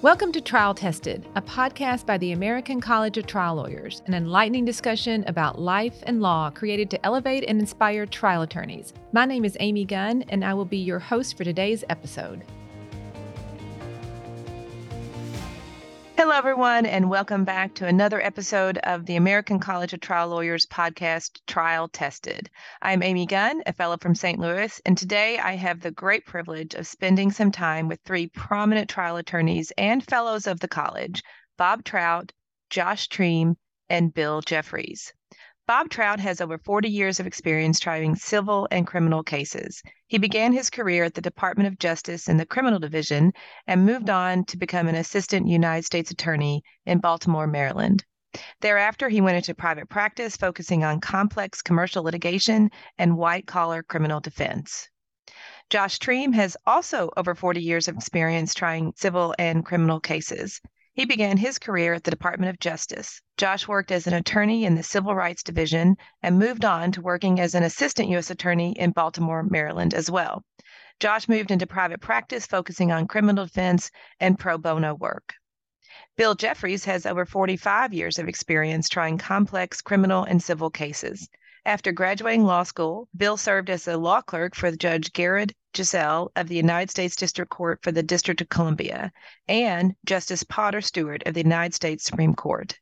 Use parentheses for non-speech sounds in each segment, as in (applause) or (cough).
Welcome to Trial Tested, a podcast by the American College of Trial Lawyers, an enlightening discussion about life and law created to elevate and inspire trial attorneys. My name is Amy Gunn, and I will be your host for today's episode. Hello, everyone, and welcome back to another episode of the American College of Trial Lawyers podcast, Trial Tested. I'm Amy Gunn, a fellow from St. Louis, and today I have the great privilege of spending some time with three prominent trial attorneys and fellows of the college Bob Trout, Josh Treem, and Bill Jeffries. Bob Trout has over 40 years of experience trying civil and criminal cases. He began his career at the Department of Justice in the Criminal Division and moved on to become an assistant United States attorney in Baltimore, Maryland. Thereafter, he went into private practice, focusing on complex commercial litigation and white collar criminal defense. Josh Treem has also over 40 years of experience trying civil and criminal cases. He began his career at the Department of Justice. Josh worked as an attorney in the Civil Rights Division and moved on to working as an assistant U.S. attorney in Baltimore, Maryland as well. Josh moved into private practice, focusing on criminal defense and pro bono work. Bill Jeffries has over 45 years of experience trying complex criminal and civil cases. After graduating law school, Bill served as a law clerk for Judge Gerhard Gesell of the United States District Court for the District of Columbia and Justice Potter Stewart of the United States Supreme Court.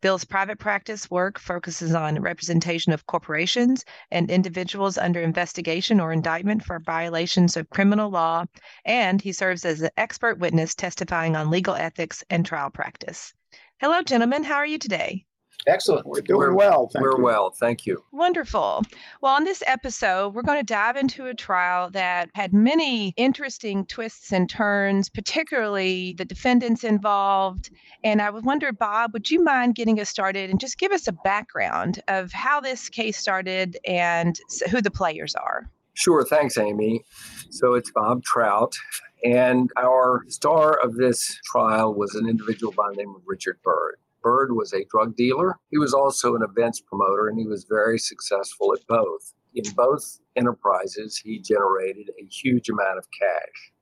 Bill's private practice work focuses on representation of corporations and individuals under investigation or indictment for violations of criminal law, and he serves as an expert witness testifying on legal ethics and trial practice. Hello, gentlemen. How are you today? Excellent. We're doing we're, well. Thank we're you. well. Thank you. Wonderful. Well, on this episode, we're going to dive into a trial that had many interesting twists and turns, particularly the defendants involved. And I would wonder, Bob, would you mind getting us started and just give us a background of how this case started and who the players are? Sure. Thanks, Amy. So it's Bob Trout. And our star of this trial was an individual by the name of Richard Byrd. Byrd was a drug dealer. He was also an events promoter, and he was very successful at both. In both enterprises, he generated a huge amount of cash.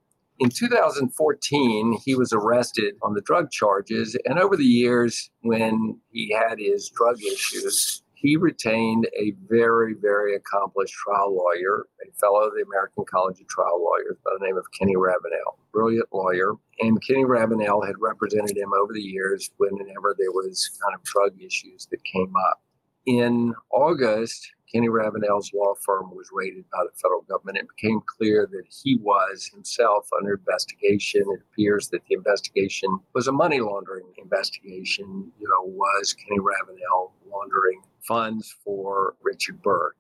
In 2014, he was arrested on the drug charges, and over the years, when he had his drug issues, he retained a very, very accomplished trial lawyer, a fellow of the American College of Trial Lawyers by the name of Kenny Ravenel, brilliant lawyer. And Kenny Ravenel had represented him over the years whenever there was kind of drug issues that came up. In August, Kenny Ravenel's law firm was raided by the federal government. It became clear that he was himself under investigation. It appears that the investigation was a money laundering investigation. You know, was Kenny Ravenel laundering funds for Richard Byrd.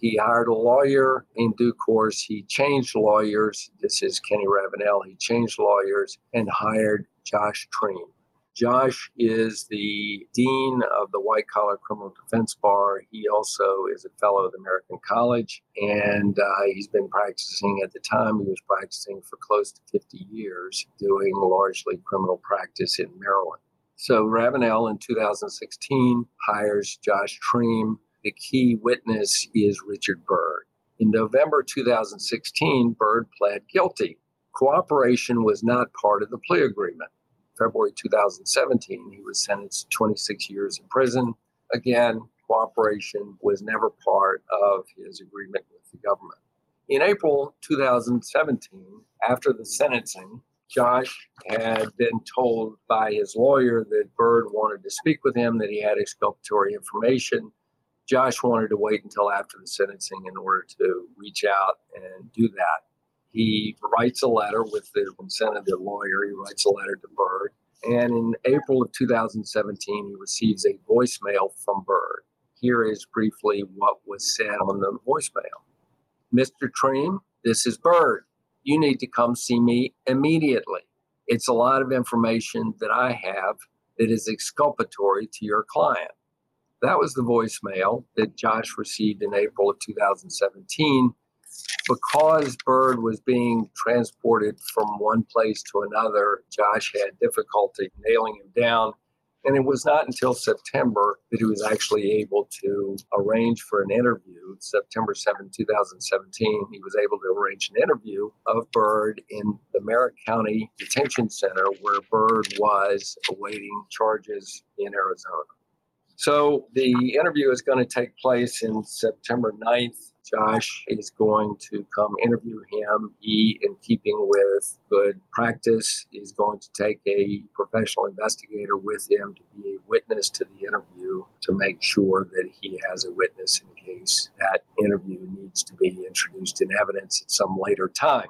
He hired a lawyer in due course. He changed lawyers. This is Kenny Ravenel. He changed lawyers and hired Josh Treem. Josh is the dean of the White Collar Criminal Defense Bar. He also is a fellow of the American College, and uh, he's been practicing at the time. He was practicing for close to 50 years, doing largely criminal practice in Maryland. So Ravenel in 2016 hires Josh Treem. The key witness is Richard Byrd. In November 2016, Byrd pled guilty. Cooperation was not part of the plea agreement. February 2017, he was sentenced to 26 years in prison. Again, cooperation was never part of his agreement with the government. In April 2017, after the sentencing, Josh had been told by his lawyer that Byrd wanted to speak with him, that he had exculpatory information. Josh wanted to wait until after the sentencing in order to reach out and do that. He writes a letter with the consent of the lawyer. He writes a letter to Byrd. And in April of 2017, he receives a voicemail from Byrd. Here is briefly what was said on the voicemail Mr. Treem, this is Byrd. You need to come see me immediately. It's a lot of information that I have that is exculpatory to your client. That was the voicemail that Josh received in April of 2017 because Byrd was being transported from one place to another, Josh had difficulty nailing him down. And it was not until September that he was actually able to arrange for an interview. September 7, 2017, he was able to arrange an interview of Byrd in the Merritt County Detention Center where Byrd was awaiting charges in Arizona. So the interview is going to take place in September 9th Josh is going to come interview him. He, in keeping with good practice, is going to take a professional investigator with him to be a witness to the interview to make sure that he has a witness in case that interview needs to be introduced in evidence at some later time.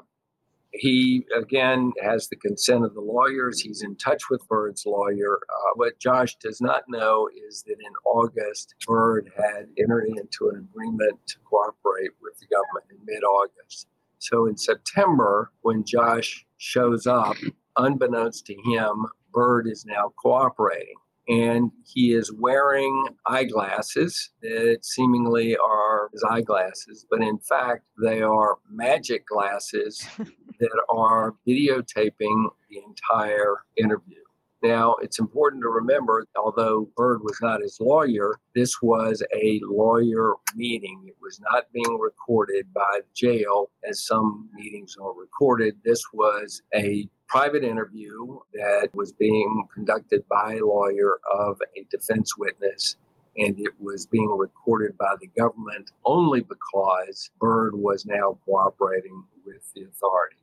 He, again, has the consent of the lawyers. He's in touch with Byrd's lawyer. Uh, what Josh does not know is that in August, Byrd had entered into an agreement to cooperate with the government in mid August. So in September, when Josh shows up, unbeknownst to him, Byrd is now cooperating and he is wearing eyeglasses that seemingly are his eyeglasses, but in fact, they are magic glasses (laughs) that are videotaping the entire interview. Now, it's important to remember, although Byrd was not his lawyer, this was a lawyer meeting. It was not being recorded by the jail as some meetings are recorded. This was a private interview that was being conducted by a lawyer of a defense witness and it was being recorded by the government only because Byrd was now cooperating with the authorities.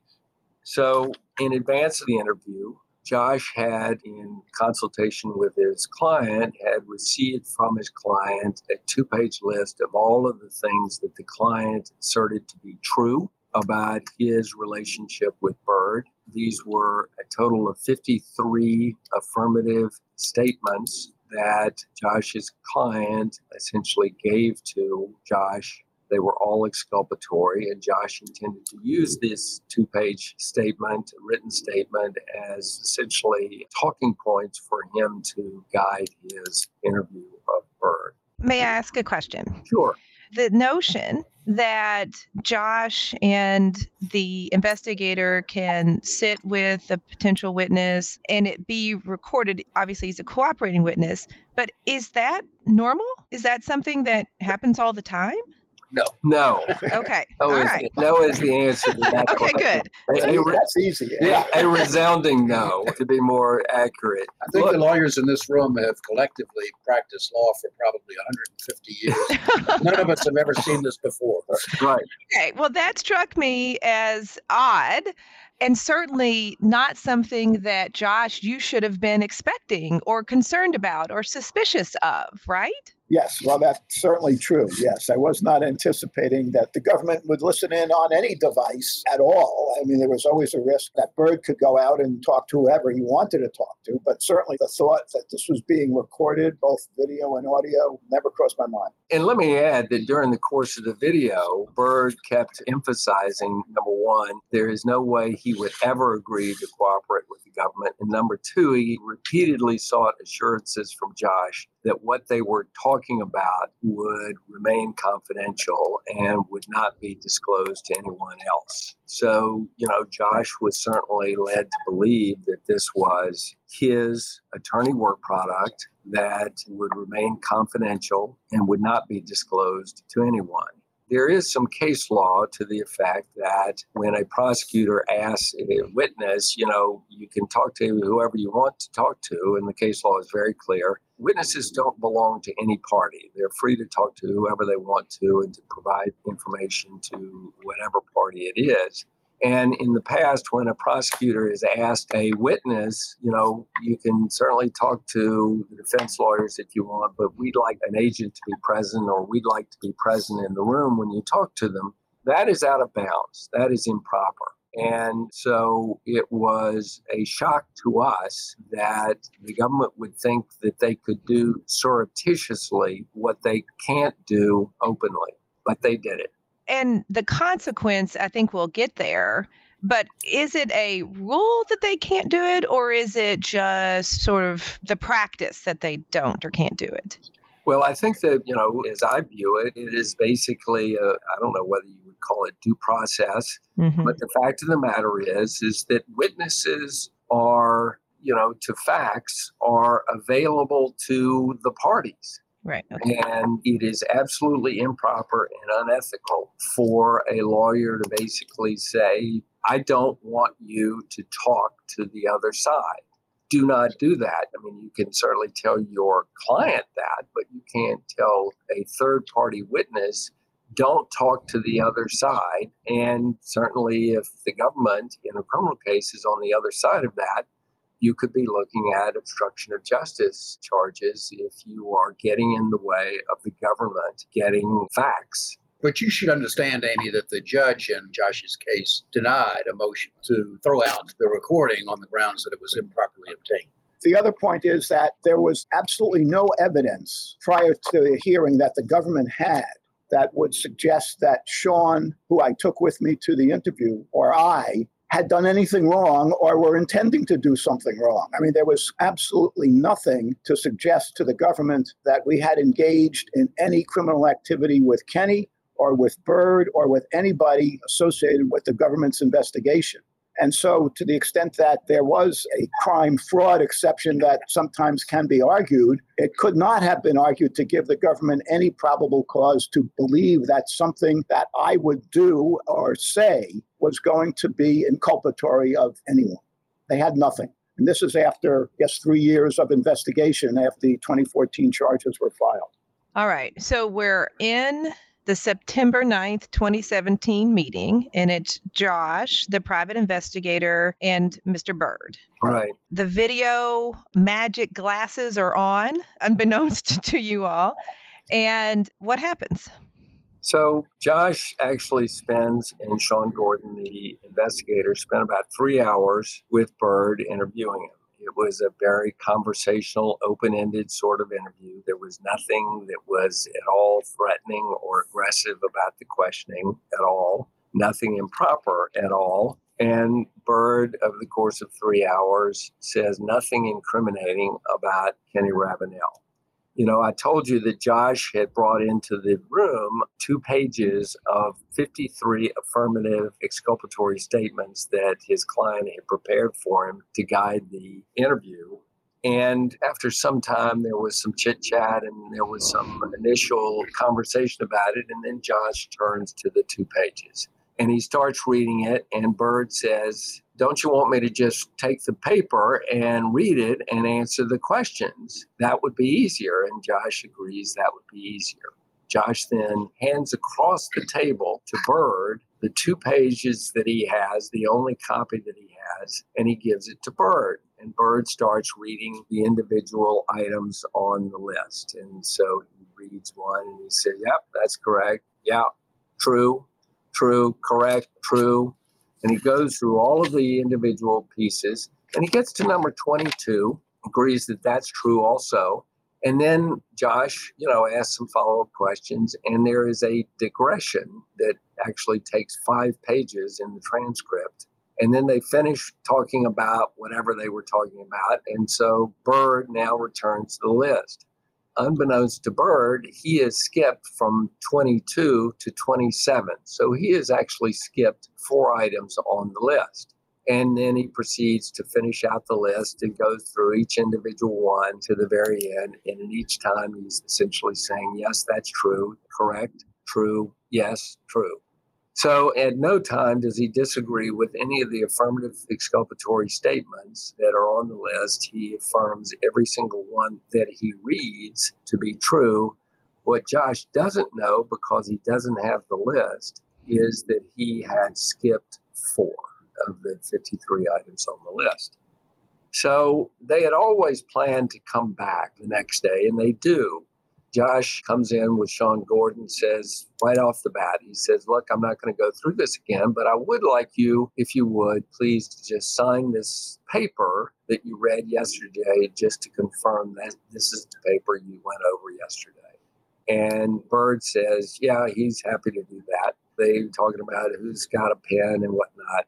So, in advance of the interview, Josh had, in consultation with his client, had received from his client a two page list of all of the things that the client asserted to be true about his relationship with Byrd. These were a total of 53 affirmative statements that Josh's client essentially gave to Josh they were all exculpatory, and Josh intended to use this two page statement, written statement, as essentially talking points for him to guide his interview of Byrd. May I ask a question? Sure. The notion that Josh and the investigator can sit with a potential witness and it be recorded. Obviously, he's a cooperating witness, but is that normal? Is that something that happens all the time? No. No. Okay. No, All is, right. no is the answer to that. Okay, question. good. A, a That's easy. yeah, a resounding no, to be more accurate. I think Look, the lawyers in this room have collectively practiced law for probably 150 years. (laughs) None of us have ever seen this before. right. Okay. Well, that struck me as odd and certainly not something that, Josh, you should have been expecting or concerned about or suspicious of, right? Yes, well, that's certainly true. Yes, I was not anticipating that the government would listen in on any device at all. I mean, there was always a risk that Byrd could go out and talk to whoever he wanted to talk to, but certainly the thought that this was being recorded, both video and audio, never crossed my mind. And let me add that during the course of the video, Byrd kept emphasizing number one, there is no way he would ever agree to cooperate with the government. And number two, he repeatedly sought assurances from Josh that what they were talking about would remain confidential and would not be disclosed to anyone else. So, you know, Josh was certainly led to believe that this was his attorney work product that would remain confidential and would not be disclosed to anyone. There is some case law to the effect that when a prosecutor asks a witness, you know, you can talk to whoever you want to talk to, and the case law is very clear. Witnesses don't belong to any party. They're free to talk to whoever they want to and to provide information to whatever party it is. And in the past, when a prosecutor has asked a witness, you know, you can certainly talk to the defense lawyers if you want, but we'd like an agent to be present or we'd like to be present in the room when you talk to them. That is out of bounds. That is improper. And so it was a shock to us that the government would think that they could do surreptitiously what they can't do openly, but they did it and the consequence, I think we'll get there. But is it a rule that they can't do it, or is it just sort of the practice that they don't or can't do it? Well, I think that, you know, as I view it, it is basically, I don't know whether you would call it due process, mm-hmm. but the fact of the matter is, is that witnesses are you know, to facts are available to the parties. Right. Okay. And it is absolutely improper and unethical for a lawyer to basically say, I don't want you to talk to the other side. Do not do that. I mean, you can certainly tell your client that, but you can't tell a third party witness, don't talk to the other side. And certainly, if the government in a criminal case is on the other side of that, you could be looking at obstruction of justice charges if you are getting in the way of the government getting facts. But you should understand, Amy, that the judge in Josh's case denied a motion to throw out the recording on the grounds that it was improperly obtained. The other point is that there was absolutely no evidence prior to the hearing that the government had that would suggest that Sean, who I took with me to the interview, or I, had done anything wrong or were intending to do something wrong. I mean, there was absolutely nothing to suggest to the government that we had engaged in any criminal activity with Kenny or with Byrd or with anybody associated with the government's investigation. And so, to the extent that there was a crime fraud exception that sometimes can be argued, it could not have been argued to give the government any probable cause to believe that something that I would do or say was going to be inculpatory of anyone. They had nothing. And this is after, guess, three years of investigation after the 2014 charges were filed. All right. So we're in the September 9th, 2017 meeting, and it's Josh, the private investigator, and Mr. Byrd. Right. The video magic glasses are on, unbeknownst (laughs) to you all. And what happens? So Josh actually spends, and Sean Gordon, the investigator, spent about three hours with Byrd interviewing him. It was a very conversational, open ended sort of interview. There was nothing that was at all threatening or aggressive about the questioning at all, nothing improper at all. And Byrd, over the course of three hours, says nothing incriminating about Kenny Ravenel. You know, I told you that Josh had brought into the room two pages of 53 affirmative exculpatory statements that his client had prepared for him to guide the interview. And after some time, there was some chit chat and there was some initial conversation about it. And then Josh turns to the two pages and he starts reading it. And Byrd says, Don't you want me to just take the paper and read it and answer the questions? That would be easier. And Josh agrees that would be easier. Josh then hands across the table to Byrd the two pages that he has, the only copy that he has, and he gives it to Byrd. And Byrd starts reading the individual items on the list. And so he reads one and he says, Yep, that's correct. Yeah, true, true, correct, true. And he goes through all of the individual pieces and he gets to number 22, agrees that that's true also. And then Josh, you know, asks some follow up questions, and there is a digression that actually takes five pages in the transcript. And then they finish talking about whatever they were talking about. And so Byrd now returns to the list. Unbeknownst to Byrd, he has skipped from 22 to 27. So he has actually skipped four items on the list. And then he proceeds to finish out the list and goes through each individual one to the very end. And each time, he's essentially saying, Yes, that's true, correct, true, yes, true. So at no time does he disagree with any of the affirmative exculpatory statements that are on the list. He affirms every single one that he reads to be true. What Josh doesn't know, because he doesn't have the list, is that he had skipped four of the 53 items on the list. So they had always planned to come back the next day, and they do. Josh comes in with Sean Gordon, says right off the bat, he says, Look, I'm not going to go through this again, but I would like you, if you would, please just sign this paper that you read yesterday just to confirm that this is the paper you went over yesterday. And Byrd says, Yeah, he's happy to do that. They talking about who's got a pen and whatnot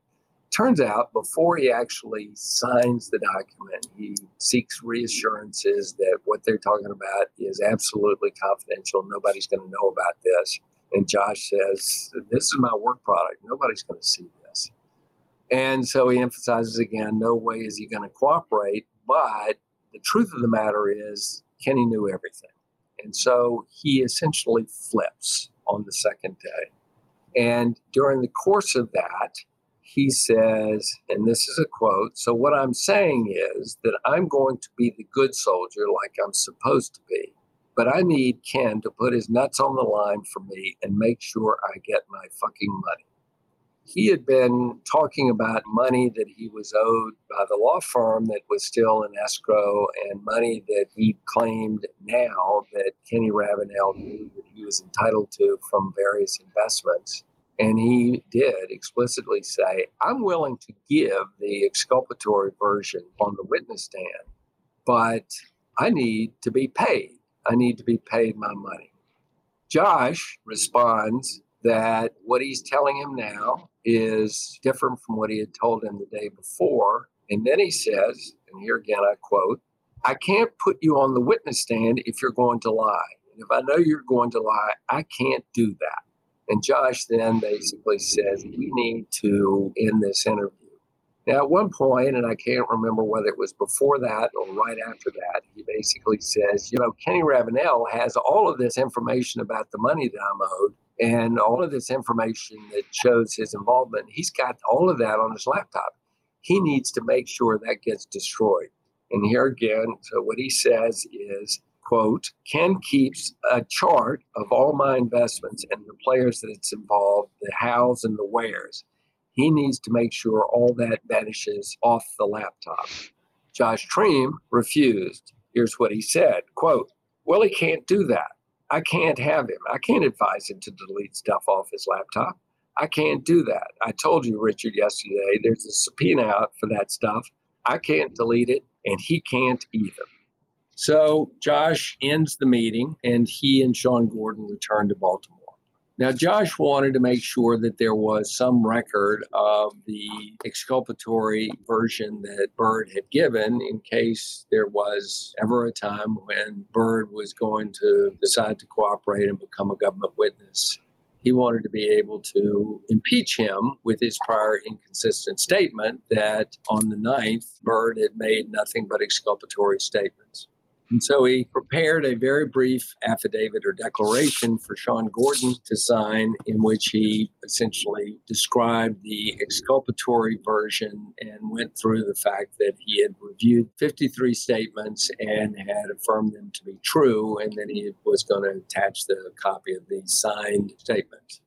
turns out before he actually signs the document, he seeks reassurances that what they're talking about is absolutely confidential. Nobody's going to know about this. And Josh says, This is my work product. Nobody's going to see this. And so he emphasizes again no way is he going to cooperate. But the truth of the matter is, Kenny knew everything. And so he essentially flips on the second day. And during the course of that, he says, and this is a quote So, what I'm saying is that I'm going to be the good soldier like I'm supposed to be, but I need Ken to put his nuts on the line for me and make sure I get my fucking money he had been talking about money that he was owed by the law firm that was still in escrow and money that he claimed now that Kenny Ravenel knew that he was entitled to from various investments. And he did explicitly say, I'm willing to give the exculpatory version on the witness stand, but I need to be paid. I need to be paid my money. Josh responds that what he's telling him now is different from what he had told him the day before. And then he says, and here again I quote, I can't put you on the witness stand if you're going to lie. And if I know you're going to lie, I can't do that. And Josh then basically says, We need to end this interview. Now, at one point, and I can't remember whether it was before that or right after that, he basically says, You know, Kenny Ravenel has all of this information about the money that I'm owed and all of this information that shows his involvement. He's got all of that on his laptop. He needs to make sure that gets destroyed. And here again, so what he says is, quote, Ken keeps a chart of all my investments and the players that it's involved, the hows and the wheres. He needs to make sure all that vanishes off the laptop. Josh Treem refused. Here's what he said, quote, well, he can't do that. I can't have him. I can't advise him to delete stuff off his laptop. I can't do that. I told you, Richard, yesterday, there's a subpoena out for that stuff. I can't delete it, and he can't either. So Josh ends the meeting, and he and Sean Gordon return to Baltimore. Now, Josh wanted to make sure that there was some record of the exculpatory version that Byrd had given in case there was ever a time when Byrd was going to decide to cooperate and become a government witness. He wanted to be able to impeach him with his prior inconsistent statement that on the 9th, Byrd had made nothing but exculpatory statements. And so he prepared a very brief affidavit or declaration for Sean Gordon to sign, in which he essentially described the exculpatory version and went through the fact that he had reviewed 53 statements and had affirmed them to be true, and then he was going to attach the copy of the signed statement.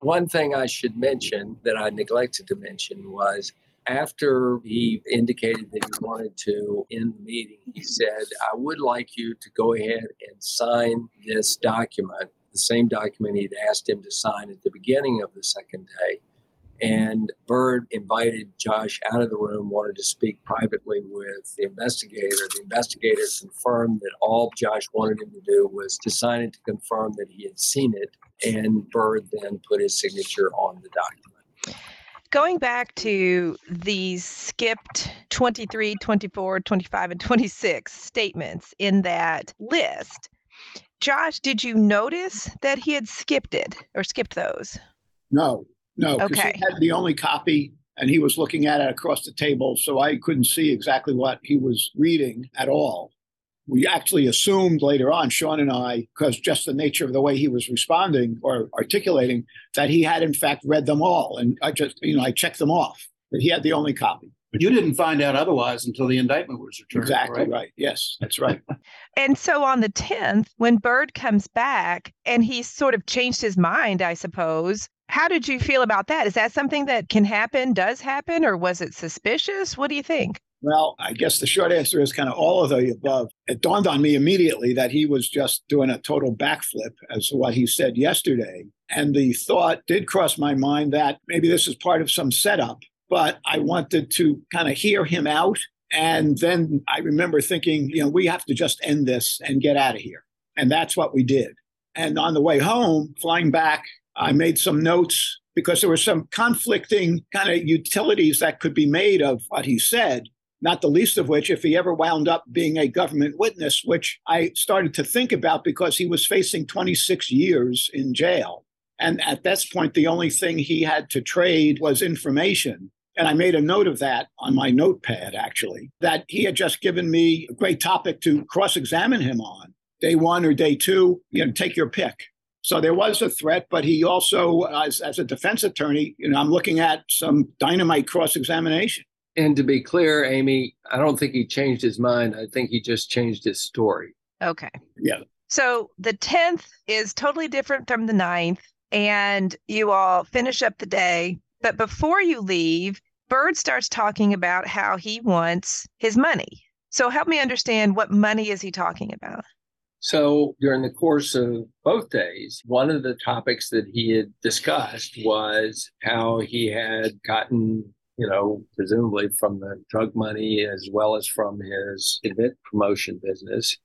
One thing I should mention that I neglected to mention was after he indicated that he wanted to end the meeting, he said, I would like you to go ahead and sign this document, the same document he'd asked him to sign at the beginning of the second day. And Byrd invited Josh out of the room, wanted to speak privately with the investigator. The investigator confirmed that all Josh wanted him to do was to sign it to confirm that he had seen it. And Byrd then put his signature on the document going back to these skipped 23, 24, 25, and 26 statements in that list, Josh, did you notice that he had skipped it or skipped those? No, no. Okay. He had the only copy and he was looking at it across the table, so I couldn't see exactly what he was reading at all we actually assumed later on, Sean and I, because just the nature of the way he was responding or articulating, that he had in fact read them all. And I just, you know, I checked them off, that he had the only copy. But you didn't find out otherwise until the indictment was returned. Exactly right. right. Yes, that's right. (laughs) and so on the 10th, when Byrd comes back and he's sort of changed his mind, I suppose. How did you feel about that? Is that something that can happen, does happen, or was it suspicious? What do you think? Well, I guess the short answer is kind of all of the above. It dawned on me immediately that he was just doing a total backflip as to what he said yesterday. And the thought did cross my mind that maybe this is part of some setup, but I wanted to kind of hear him out. And then I remember thinking, you know, we have to just end this and get out of here. And that's what we did. And on the way home, flying back, I made some notes because there were some conflicting kind of utilities that could be made of what he said not the least of which, if he ever wound up being a government witness, which I started to think about because he was facing 26 years in jail. And at this point, the only thing he had to trade was information. And I made a note of that on my notepad, actually, that he had just given me a great topic to cross examine him on. Day one or day two, you know, take your pick. So there was a threat, but he also, as, as a defense attorney, you know, I'm looking at some dynamite cross examination. And to be clear, Amy, I don't think he changed his mind. I think he just changed his story. Okay. Yeah. So the 10th is totally different from the 9th, and you all finish up the day. But before you leave, Byrd starts talking about how he wants his money. So help me understand what money is he talking about? So during the course of both days, one of the topics that he had discussed was how he had gotten, you know, presumably from the drug money as well as from his event promotion business,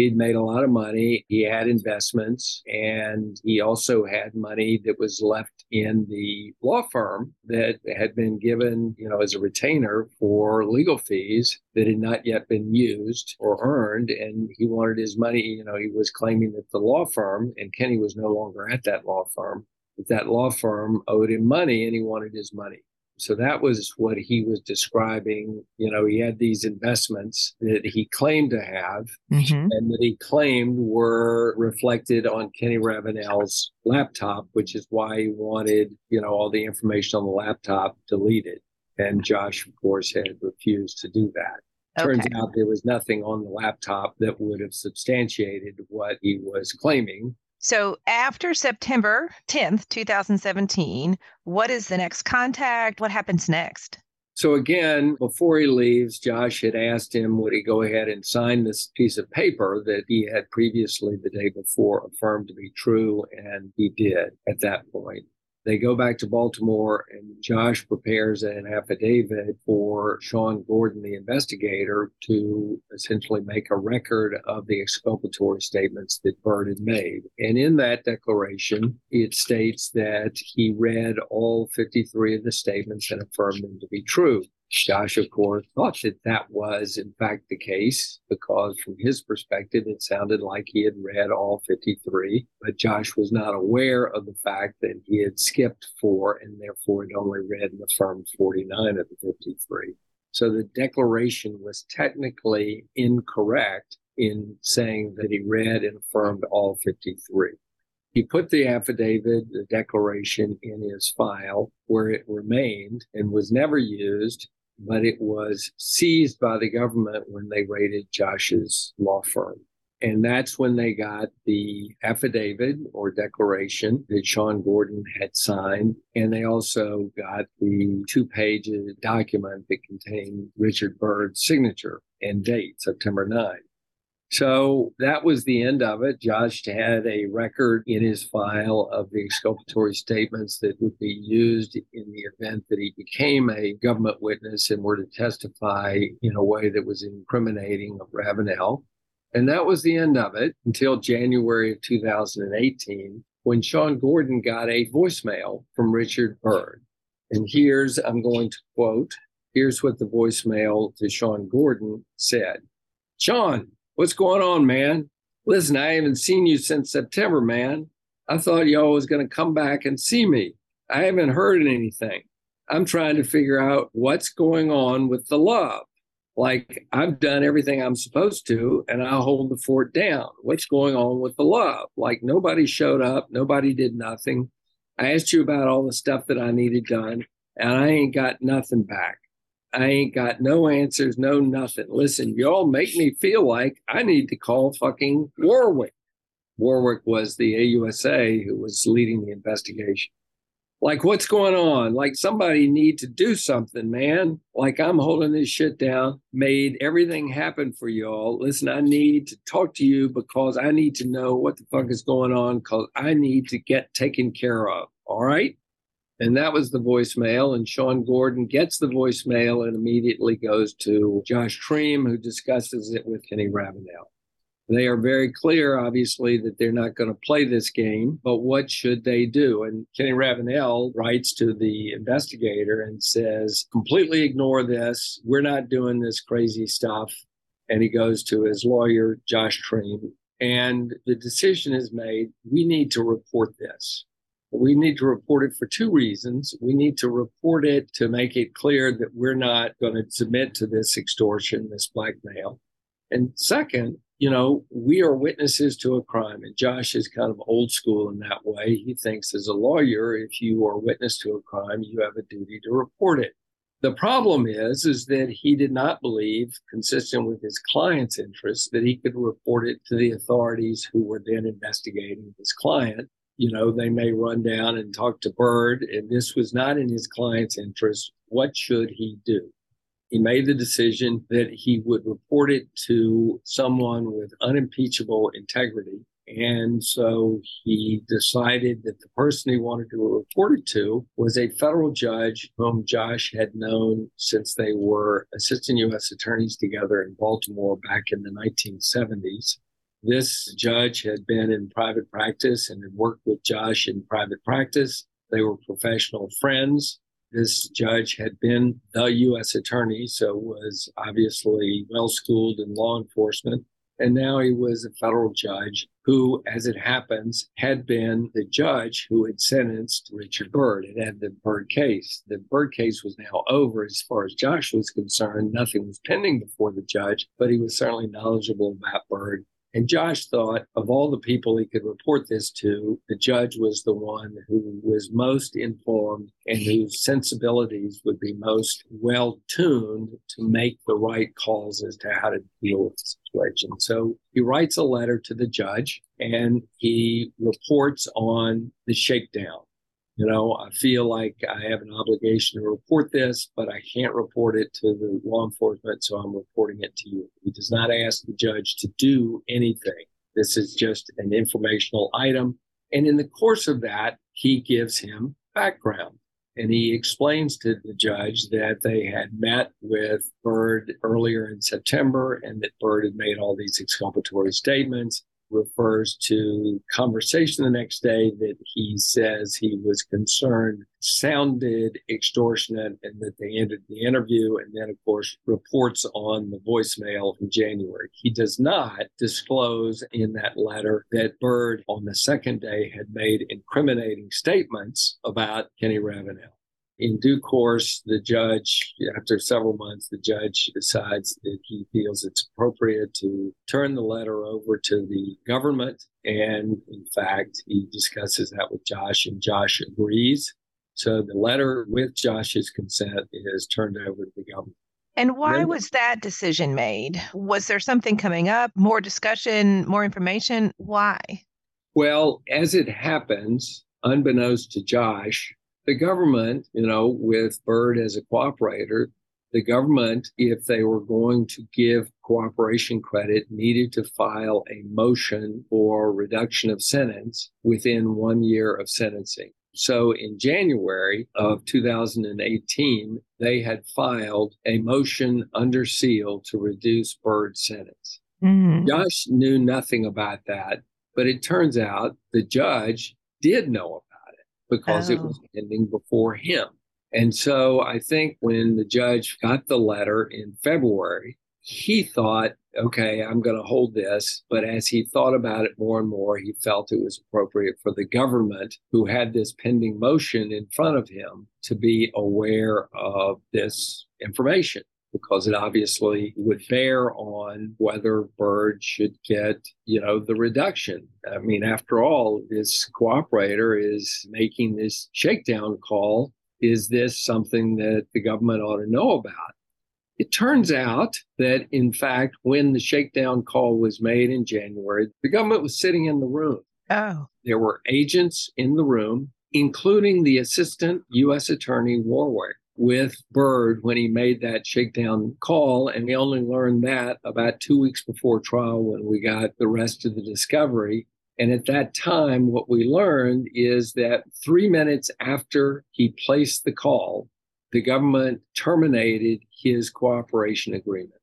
He'd made a lot of money. He had investments and he also had money that was left in the law firm that had been given, you know, as a retainer for legal fees that had not yet been used or earned. And he wanted his money, you know, he was claiming that the law firm, and Kenny was no longer at that law firm, that that law firm owed him money and he wanted his money. So that was what he was describing. You know, he had these investments that he claimed to have mm-hmm. and that he claimed were reflected on Kenny Ravenel's laptop, which is why he wanted, you know, all the information on the laptop deleted. And Josh, of course, had refused to do that. Turns out there was nothing on the laptop that would have substantiated what he was claiming. So after September 10th, 2017, what is the next contact? What happens next? So again, before he leaves, Josh had asked him would he go ahead and sign this piece of paper that he had previously the day before affirmed to be true, and he did at that point. They go back to Baltimore, and Josh prepares an affidavit for Sean Gordon, the investigator, to essentially make a record of the exculpatory statements that Byrd had made. And in that declaration, it states that he read all 53 of the statements and affirmed them to be true. Josh, of course, thought that that was in fact the case because from his perspective, it sounded like he had read all 53, but Josh was not aware of the fact that he had skipped four and therefore had only read and affirmed 49 of the 53. So the declaration was technically incorrect in saying that he read and affirmed all 53. He put the affidavit, the declaration in his file where it remained and was never used but it was seized by the government when they raided Josh's law firm. And that's when they got the affidavit or declaration that Sean Gordon had signed. And they also got the two page document that contained Richard Byrd's signature and date, September 9. So that was the end of it. Josh had a record in his file of the exculpatory statements that would be used in the event that he became a government witness and were to testify in a way that was incriminating of Ravenel. And that was the end of it until January of 2018 when Sean Gordon got a voicemail from Richard Byrd. And here's, I'm going to quote, here's what the voicemail to Sean Gordon said Sean, What's going on, man? Listen, I haven't seen you since September, man. I thought y'all was going to come back and see me. I haven't heard anything. I'm trying to figure out what's going on with the love. Like I've done everything I'm supposed to, and I hold the fort down. What's going on with the love? Like nobody showed up, nobody did nothing. I asked you about all the stuff that I needed done, and I ain't got nothing back. I ain't got no answers, no nothing. Listen, y'all make me feel like I need to call fucking Warwick. Warwick was the AUSA who was leading the investigation. Like, what's going on? Like, somebody need to do something, man. Like, I'm holding this shit down, made everything happen for y'all. Listen, I need to talk to you because I need to know what the fuck is going on because I need to get taken care of. All right. And that was the voicemail. And Sean Gordon gets the voicemail and immediately goes to Josh Treem, who discusses it with Kenny Ravenel. They are very clear, obviously, that they're not going to play this game, but what should they do? And Kenny Ravenel writes to the investigator and says, completely ignore this. We're not doing this crazy stuff. And he goes to his lawyer, Josh Treem, and the decision is made we need to report this We need to report it for two reasons. We need to report it to make it clear that we're not going to submit to this extortion, this blackmail. And second, you know, we are witnesses to a crime. And Josh is kind of old school in that way. He thinks as a lawyer, if you are witness to a crime, you have a duty to report it. The problem is, is that he did not believe, consistent with his client's interests, that he could report it to the authorities who were then investigating his client. You know, they may run down and talk to Byrd, and this was not in his client's interest. What should he do? He made the decision that he would report it to someone with unimpeachable integrity and so he decided that the person he wanted to report it to was a federal judge whom Josh had known since they were assistant U.S. attorneys together in Baltimore back in the 1970s. This judge had been in private practice and had worked with Josh in private practice. They were professional friends. This judge had been the U.S. attorney, so was obviously well schooled in law enforcement. And now he was a federal judge who, as it happens, had been the judge who had sentenced Richard Byrd. It had the Byrd case. The Byrd case was now over as far as Josh was concerned. Nothing was pending before the judge, but he was certainly knowledgeable about Byrd and Josh thought of all the people he could report this to, the judge was the one who was most informed and whose sensibilities would be most well tuned to make the right calls as to how to deal with the situation. So he writes a letter to the judge and he reports on the shakedown you know, I feel like I have an obligation to report this, but I can't report it to the law enforcement, so I'm reporting it to you. He does not ask the judge to do anything. This is just an informational item. And in the course of that, he gives him background. And he explains to the judge that they had met with Byrd earlier in September and that Byrd had made all these exculpatory statements refers to conversation the next day that he says he was concerned sounded extortionate and that they ended the interview and then of course reports on the voicemail in January. He does not disclose in that letter that Byrd on the second day had made incriminating statements about Kenny Ravenel in due course, the judge, after several months, the judge decides that he feels it's appropriate to turn the letter over to the government. And in fact, he discusses that with Josh, and Josh agrees. So the letter with Josh's consent is turned over to the government. And why was that decision made? Was there something coming up, more discussion, more information? Why? Well, as it happens, unbeknownst to Josh, the government, you know, with Byrd as a cooperator, the government, if they were going to give cooperation credit, needed to file a motion for reduction of sentence within one year of sentencing. So in January of 2018, they had filed a motion under seal to reduce Byrd's sentence. Mm-hmm. Josh knew nothing about that, but it turns out the judge did know because oh. it was oh. pending before him. And so I think when the judge got the letter in February, he thought, okay, I'm going to hold this. But as he thought about it more and more, he felt it was appropriate for the government, who had this pending motion in front of him, to be aware of this information because it obviously would bear on whether Byrd should get, you know, the reduction. I mean, after all, this cooperator is making this shakedown call. Is this something that the government ought to know about? It turns out that, in fact, when the shakedown call was made in January, the government was sitting in the room. Oh. There were agents in the room, including the assistant U.S. Attorney Warwick with Byrd when he made that shakedown call. And we only learned that about two weeks before trial when we got the rest of the discovery. And at that time, what we learned is that three minutes after he placed the call, the government terminated his cooperation agreement.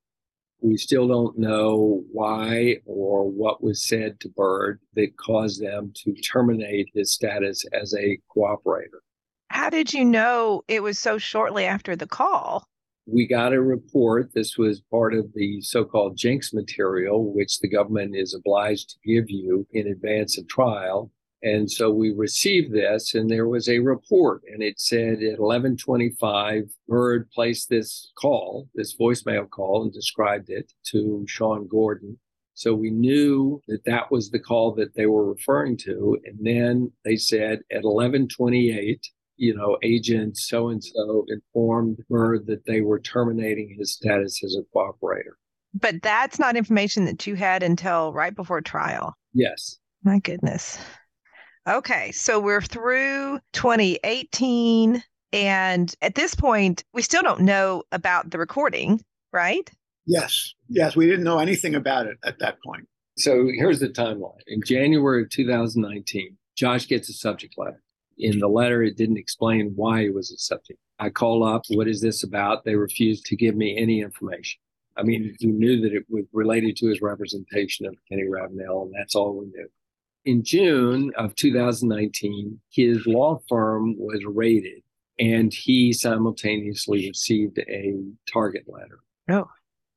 We still don't know why or what was said to Byrd that caused them to terminate his status as a cooperator. How did you know it was so shortly after the call? We got a report. This was part of the so called Jencks material, which the government is obliged to give you in advance of trial. And so we received this, and there was a report, and it said at 11:25, Byrd placed this call, this voicemail call, and described it to Sean Gordon. So we knew that that was the call that they were referring to, and then they said at 11:28, you know, agent so and so informed her that they were terminating his status as a cooperator. But that's not information that you had until right before trial. Yes. My goodness. Okay, so we're through 2018. And at this point, we still don't know about the recording, right? Yes. Yes. We didn't know anything about it at that point. So here's the timeline. In January of 2019, Josh gets a subject letter. In the letter, it didn't explain why it was accepting. I call up, what is this about? They refused to give me any information. I mean, we knew that it was related to his representation of Kenny Ravenell, and that's all we knew. In June of 2019, his law firm was raided, and he simultaneously received a target letter. Oh.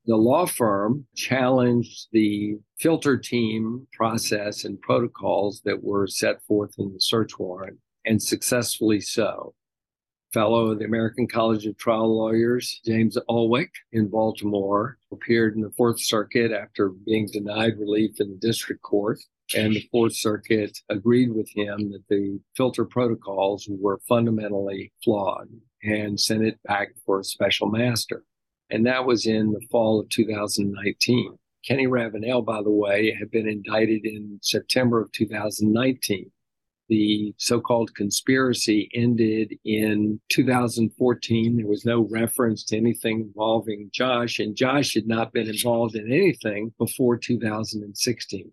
The law firm challenged the filter team process and protocols that were set forth in the search warrant and successfully so. Fellow of the American College of Trial Lawyers, James Ulwick in Baltimore, appeared in the Fourth Circuit after being denied relief in the district court. And the Fourth Circuit agreed with him that the filter protocols were fundamentally flawed and sent it back for a special master. And that was in the fall of 2019. Kenny Ravenell, by the way, had been indicted in September of 2019 the so called conspiracy ended in 2014. There was no reference to anything involving Josh, and Josh had not been involved in anything before 2016.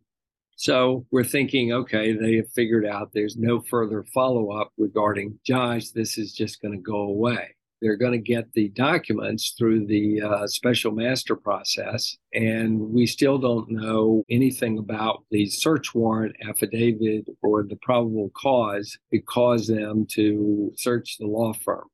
So we're thinking, okay, they have figured out there's no further follow up regarding Josh. This is just going to go away they're going to get the documents through the uh, special master process. And we still don't know anything about the search warrant affidavit or the probable cause that caused them to search the law firm.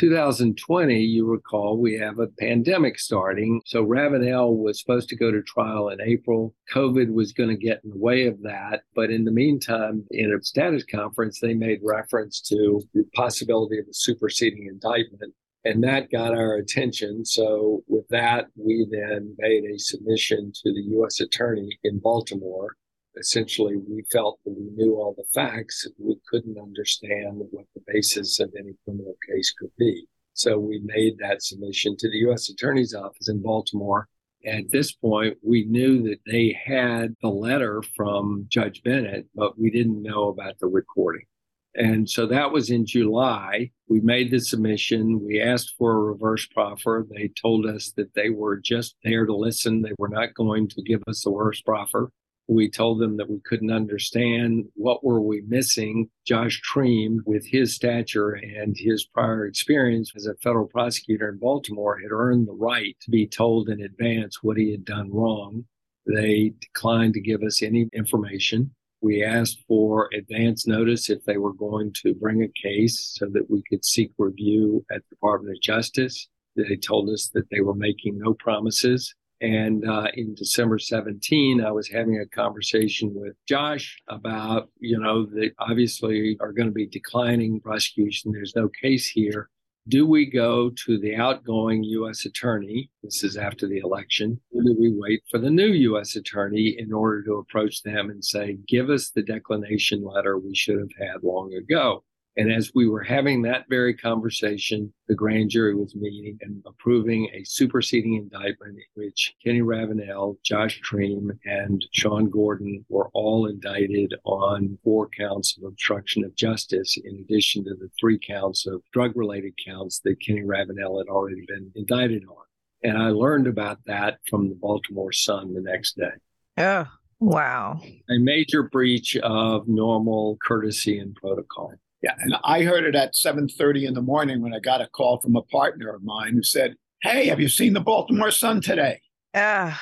2020, you recall, we have a pandemic starting. So Ravenell was supposed to go to trial in April. COVID was going to get in the way of that. But in the meantime, in a status conference, they made reference to the possibility of a superseding indictment. And that got our attention. So, with that, we then made a submission to the U.S. Attorney in Baltimore essentially we felt that we knew all the facts. We couldn't understand what the basis of any criminal case could be. So we made that submission to the U.S. Attorney's Office in Baltimore. At this point, we knew that they had the letter from Judge Bennett, but we didn't know about the recording. And so that was in July. We made the submission. We asked for a reverse proffer. They told us that they were just there to listen. They were not going to give us a reverse proffer. We told them that we couldn't understand what were we missing. Josh Treem, with his stature and his prior experience as a federal prosecutor in Baltimore, had earned the right to be told in advance what he had done wrong. They declined to give us any information. We asked for advance notice if they were going to bring a case so that we could seek review at the Department of Justice. They told us that they were making no promises. And uh, in December 17, I was having a conversation with Josh about, you know, that obviously are going to be declining prosecution. There's no case here. Do we go to the outgoing U.S. attorney? This is after the election. Or do we wait for the new U.S. attorney in order to approach them and say, give us the declination letter we should have had long ago? And as we were having that very conversation, the grand jury was meeting and approving a superseding indictment in which Kenny Ravenell, Josh Treem, and Sean Gordon were all indicted on four counts of obstruction of justice, in addition to the three counts of drug related counts that Kenny Ravenell had already been indicted on. And I learned about that from the Baltimore Sun the next day. Oh, wow. A major breach of normal courtesy and protocol. Yeah, and I heard it at 7:30 in the morning when I got a call from a partner of mine who said, "Hey, have you seen the Baltimore Sun today?" Uh,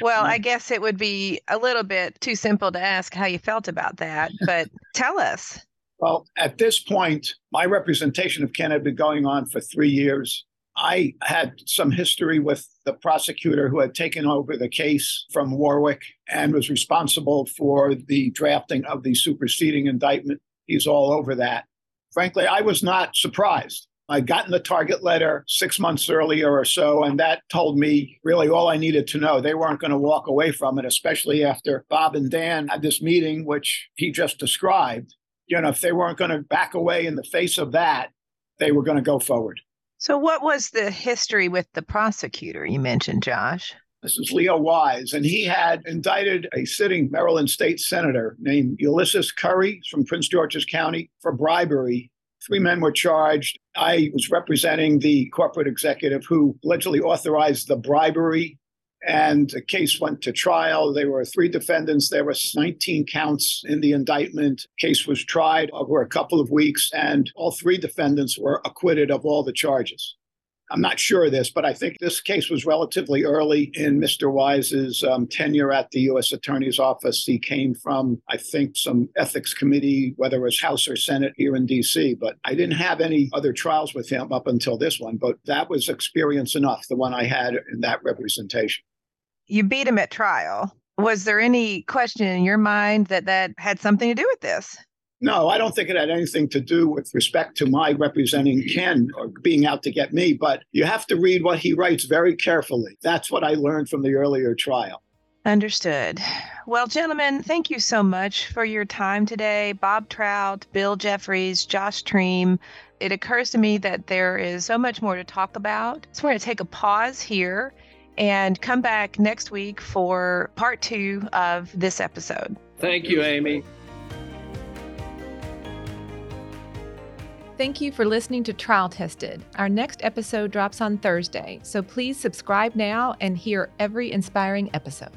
well, I guess it would be a little bit too simple to ask how you felt about that, (laughs) but tell us. Well, at this point, my representation of Ken had been going on for three years. I had some history with the prosecutor who had taken over the case from Warwick and was responsible for the drafting of the superseding indictment. He's all over that. Frankly, I was not surprised. I'd gotten the target letter six months earlier or so, and that told me really all I needed to know. They weren't going to walk away from it, especially after Bob and Dan had this meeting, which he just described. You know, if they weren't going to back away in the face of that, they were going to go forward. So, what was the history with the prosecutor you mentioned, Josh? This is Leo Wise, and he had indicted a sitting Maryland state senator named Ulysses Currie from Prince George's County for bribery. Three men were charged. I was representing the corporate executive who allegedly authorized the bribery, and the case went to trial. There were three defendants. There were 19 counts in the indictment. Case was tried over a couple of weeks, and all three defendants were acquitted of all the charges. I'm not sure of this, but I think this case was relatively early in Mr. Wise's um, tenure at the U.S. Attorney's Office. He came from, I think, some ethics committee, whether it was House or Senate here in D.C., but I didn't have any other trials with him up until this one. But that was experience enough, the one I had in that representation. You beat him at trial. Was there any question in your mind that that had something to do with this? No, I don't think it had anything to do with respect to my representing Ken or being out to get me, but you have to read what he writes very carefully. That's what I learned from the earlier trial. Understood. Well, gentlemen, thank you so much for your time today. Bob Trout, Bill Jeffries, Josh Treem. It occurs to me that there is so much more to talk about. So we're going to take a pause here and come back next week for part two of this episode. Thank you, Amy. Thank you for listening to Trial Tested. Our next episode drops on Thursday, so please subscribe now and hear every inspiring episode.